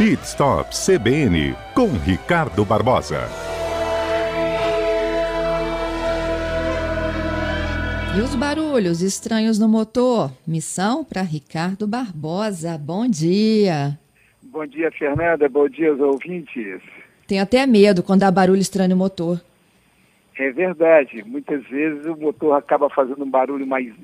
Pit Stop CBN com Ricardo Barbosa. E os barulhos estranhos no motor? Missão para Ricardo Barbosa. Bom dia. Bom dia, Fernanda. Bom dia aos ouvintes. Tenho até medo quando há barulho estranho no motor. É verdade. Muitas vezes o motor acaba fazendo um barulho mais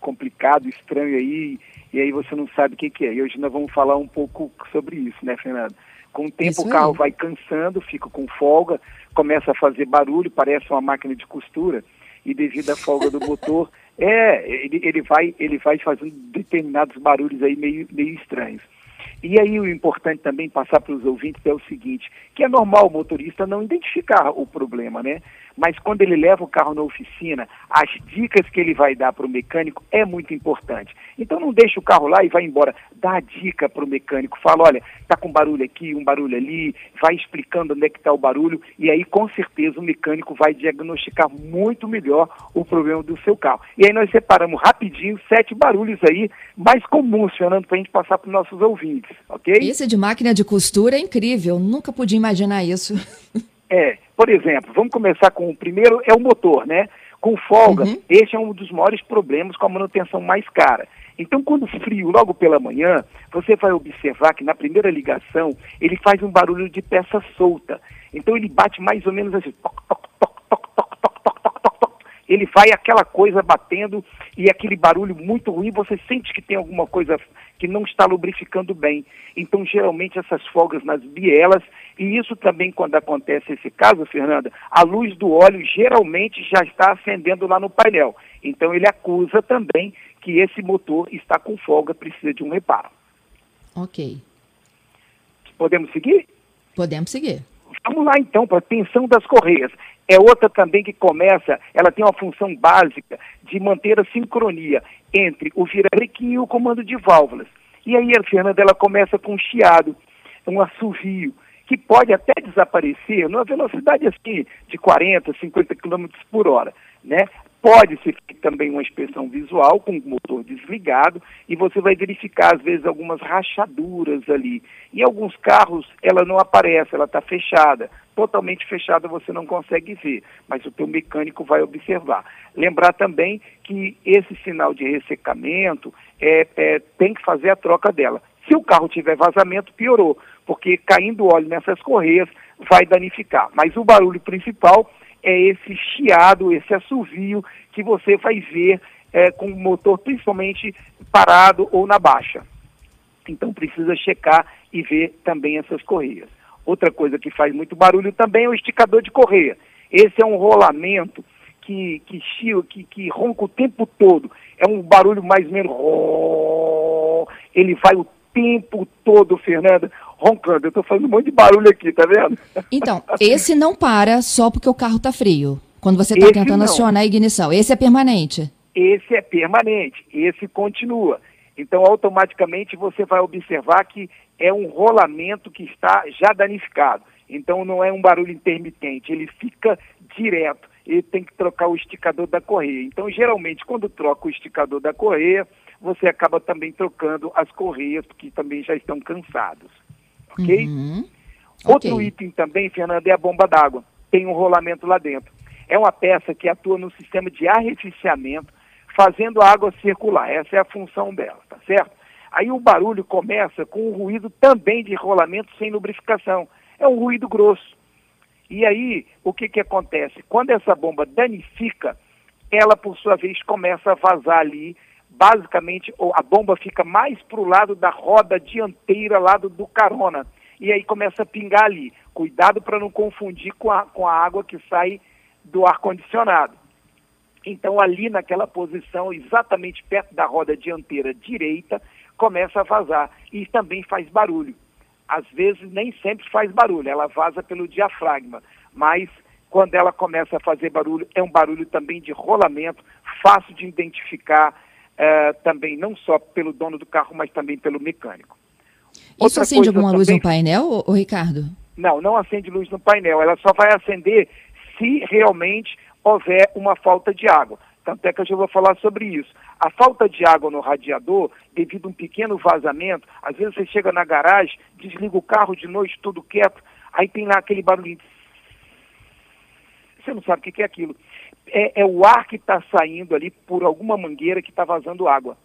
complicado, estranho aí, e aí você não sabe o que, que é. E hoje nós vamos falar um pouco sobre isso, né, Fernanda? Com o tempo Isso o carro aí. vai cansando, fica com folga, começa a fazer barulho, parece uma máquina de costura, e devido à folga do motor, é, ele, ele, vai, ele vai fazendo determinados barulhos aí meio, meio estranhos. E aí o importante também passar para os ouvintes é o seguinte, que é normal o motorista não identificar o problema, né? Mas quando ele leva o carro na oficina, as dicas que ele vai dar para o mecânico é muito importante. Então não deixa o carro lá e vai embora. Dá a dica para o mecânico, fala, olha, tá com barulho aqui, um barulho ali, vai explicando onde é que está o barulho, e aí com certeza o mecânico vai diagnosticar muito melhor o problema do seu carro. E aí nós separamos rapidinho sete barulhos aí mais comuns, Fernando, para a gente passar para os nossos ouvintes, ok? Esse de máquina de costura é incrível. Nunca podia imaginar isso. É, por exemplo, vamos começar com o primeiro, é o motor, né? Com folga, uhum. este é um dos maiores problemas com a manutenção mais cara. Então, quando frio, logo pela manhã, você vai observar que na primeira ligação ele faz um barulho de peça solta. Então, ele bate mais ou menos assim, toc, toc, toc, toc, toc, ele vai aquela coisa batendo e aquele barulho muito ruim, você sente que tem alguma coisa que não está lubrificando bem. Então, geralmente, essas folgas nas bielas, e isso também quando acontece esse caso, Fernanda, a luz do óleo geralmente já está acendendo lá no painel. Então, ele acusa também que esse motor está com folga, precisa de um reparo. ok. Podemos seguir? Podemos seguir. Vamos lá então para a tensão das correias. É outra também que começa, ela tem uma função básica de manter a sincronia entre o vira-requinho e o comando de válvulas. E aí a Fernanda ela começa com um chiado, um assovio, que pode até desaparecer numa velocidade assim de 40, 50 km por hora, né? Pode ser também uma inspeção visual com o motor desligado e você vai verificar às vezes algumas rachaduras ali. Em alguns carros ela não aparece, ela está fechada. Totalmente fechada você não consegue ver, mas o teu mecânico vai observar. Lembrar também que esse sinal de ressecamento é, é, tem que fazer a troca dela. Se o carro tiver vazamento, piorou, porque caindo óleo nessas correias vai danificar. Mas o barulho principal é esse chiado, esse assovio que você vai ver é, com o motor principalmente parado ou na baixa. Então precisa checar e ver também essas correias. Outra coisa que faz muito barulho também é o esticador de correia. Esse é um rolamento que, que, que, que ronca o tempo todo. É um barulho mais ou menos. Ele vai o tempo todo, Fernanda, roncando. Eu estou fazendo um monte de barulho aqui, tá vendo? Então, esse não para só porque o carro tá frio. Quando você está tentando não. acionar a ignição. Esse é permanente. esse é permanente, esse continua. Então, automaticamente você vai observar que é um rolamento que está já danificado. Então, não é um barulho intermitente, ele fica direto. Ele tem que trocar o esticador da correia. Então, geralmente, quando troca o esticador da correia, você acaba também trocando as correias, porque também já estão cansados. Ok? Uhum. Outro Ok. item também, Fernanda, é a bomba d'água. Tem um rolamento lá dentro. É uma peça que atua no sistema de arrefecimento, fazendo a água circular. Essa é a função dela, tá certo? Aí o barulho começa com o ruído também de rolamento sem lubrificação. É um ruído grosso. E aí, o que, que acontece? Quando essa bomba danifica, ela, por sua vez, começa a vazar ali. Basicamente, a bomba fica mais para o lado da roda dianteira, lado do carona. E aí começa a pingar ali. Cuidado para não confundir com a, com a água que sai do ar-condicionado. Então, ali naquela posição, exatamente perto da roda dianteira direita, começa a vazar. E também faz barulho. Às vezes, nem sempre faz barulho, ela vaza pelo diafragma. Mas, quando ela começa a fazer barulho, é um barulho também de rolamento, fácil de identificar, eh, também não só pelo dono do carro, mas também pelo mecânico. Isso acende alguma luz também- no painel, ô, Ricardo? Não, não acende luz no painel. Ela só vai acender se realmente houver uma falta de água. Tanto é que eu já vou falar sobre isso. A falta de água no radiador, devido a um pequeno vazamento, às vezes você chega na garagem, desliga o carro de noite, tudo quieto, aí tem lá aquele barulhinho. Você não sabe o que é aquilo. É, é o ar que está saindo ali por alguma mangueira que está vazando água.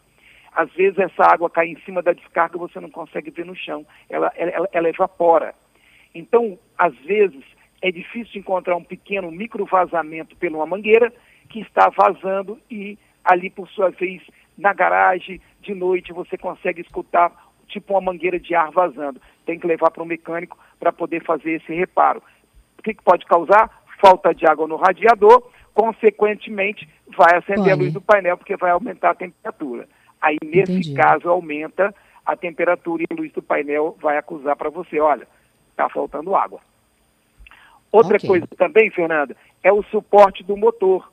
Às vezes essa água cai em cima da descarga, você não consegue ver no chão, ela, ela, ela evapora. Então, às vezes, é difícil encontrar um pequeno micro vazamento pela uma mangueira que está vazando e ali, por sua vez, na garagem, de noite, você consegue escutar tipo uma mangueira de ar vazando. Tem que levar para o mecânico para poder fazer esse reparo. O que, que, pode causar? Falta de água no radiador, consequentemente, vai acender a luz do painel porque vai aumentar a temperatura. Aí, nesse Entendi. caso, aumenta a temperatura e a luz do painel vai acusar para você, olha, está faltando água. Outra okay. coisa também, Fernanda, é o suporte do motor.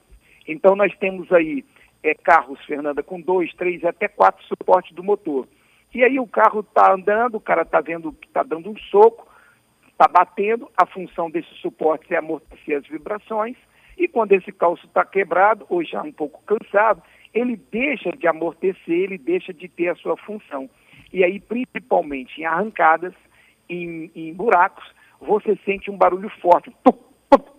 Então nós temos aí é, carros, Fernanda, com dois, três, até quatro suportes do motor. E aí o carro está andando, o cara está vendo que está dando um soco, está batendo, a função desse suporte é amortecer as vibrações, e quando esse calço está quebrado, ou já um pouco cansado, ele deixa de amortecer, ele deixa de ter a sua função. E aí, principalmente em arrancadas, em, em buracos, você sente um barulho forte. Tuc, tuc,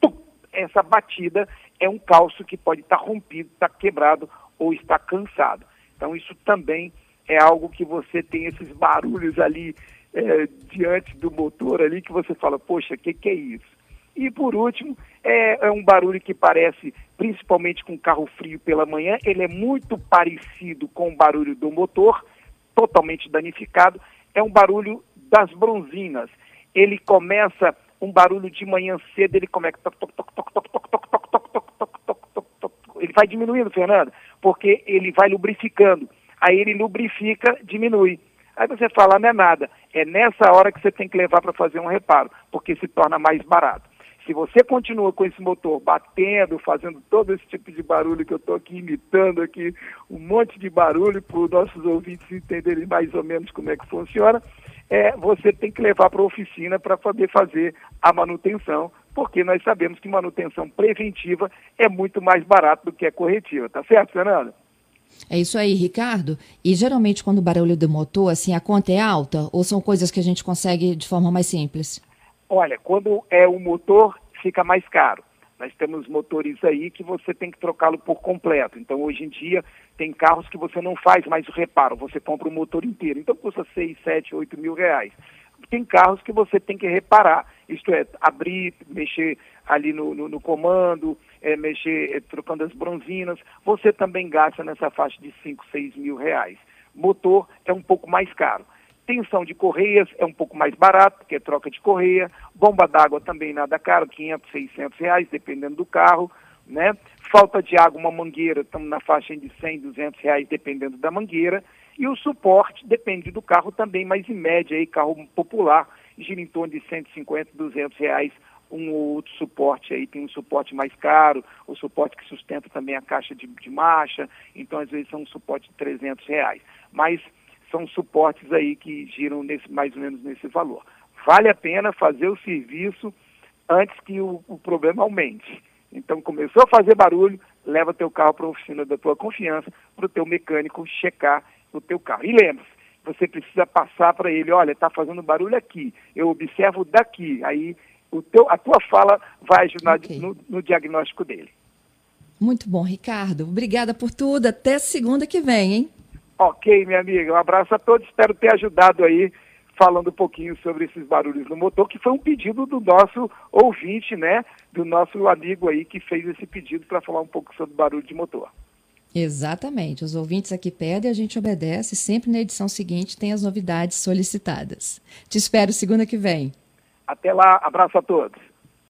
tuc. Essa batida é um calço que pode estar rompido, estar quebrado ou estar cansado. Então isso também é algo que você tem esses barulhos ali é, diante do motor ali que você fala, poxa, o que, que é isso? E por último, é, é, um barulho que parece, principalmente com carro frio pela manhã, ele é muito parecido com o barulho do motor, totalmente danificado, é um barulho das bronzinas ele começa um barulho de manhã cedo, ele começa ele vai diminuindo, Fernando, porque ele vai lubrificando. Aí ele lubrifica, diminui. Aí você fala, não é nada. É nessa hora que você tem que levar para fazer um reparo, porque se torna mais barato. Se você continua com esse motor batendo, fazendo todo esse tipo de barulho que eu estou aqui imitando aqui, um monte de barulho para os nossos ouvintes entenderem mais ou menos como é que funciona, é, você tem que levar para a oficina para poder fazer a manutenção, porque nós sabemos que manutenção preventiva é muito mais barato do que a corretiva, tá certo, Fernanda? É isso aí, Ricardo. E geralmente quando o barulho do motor, assim, a conta é alta ou são coisas que a gente consegue de forma mais simples? Olha, quando é o motor, fica mais caro. Nós temos motores aí que você tem que trocá-lo por completo. Então, hoje em dia, tem carros que você não faz mais o reparo, você compra o motor inteiro. Então, custa 6, 7, 8 mil reais. Tem carros que você tem que reparar, isto é, abrir, mexer ali no, no, no comando, é, mexer é, trocando as bronzinas. Você também gasta nessa faixa de 5, 6 mil reais. Motor é um pouco mais caro. Tensão de correias é um pouco mais barato, porque é troca de correia. Bomba d'água também nada caro, 500, 600 reais, dependendo do carro, né? Falta de água, uma mangueira, estamos na faixa de 100, 200 reais, dependendo da mangueira. E o suporte depende do carro também, mas em média, aí, carro popular, gira em torno de 150, 200 reais um ou outro suporte aí tem um suporte mais caro, o suporte que sustenta também a caixa de, de marcha, então às vezes são um suporte de 300 reais. Mas são suportes aí que giram nesse, mais ou menos nesse valor. Vale a pena fazer o serviço antes que o, o problema aumente. Então, começou a fazer barulho, leva teu carro para a oficina da tua confiança, para o teu mecânico checar o teu carro. E lembre-se, você precisa passar para ele, olha, está fazendo barulho aqui, eu observo daqui. Aí o teu, a tua fala vai ajudar okay. no, no diagnóstico dele. Muito bom, Ricardo. Obrigada por tudo. Até segunda que vem, hein? Ok, minha amiga. Um abraço a todos. Espero ter ajudado aí falando um pouquinho sobre esses barulhos no motor, que foi um pedido do nosso ouvinte, né? Do nosso amigo aí que fez esse pedido para falar um pouco sobre barulho de motor. Exatamente. Os ouvintes aqui pedem, a gente obedece. Sempre na edição seguinte tem as novidades solicitadas. Te espero segunda que vem. Até lá. Abraço a todos.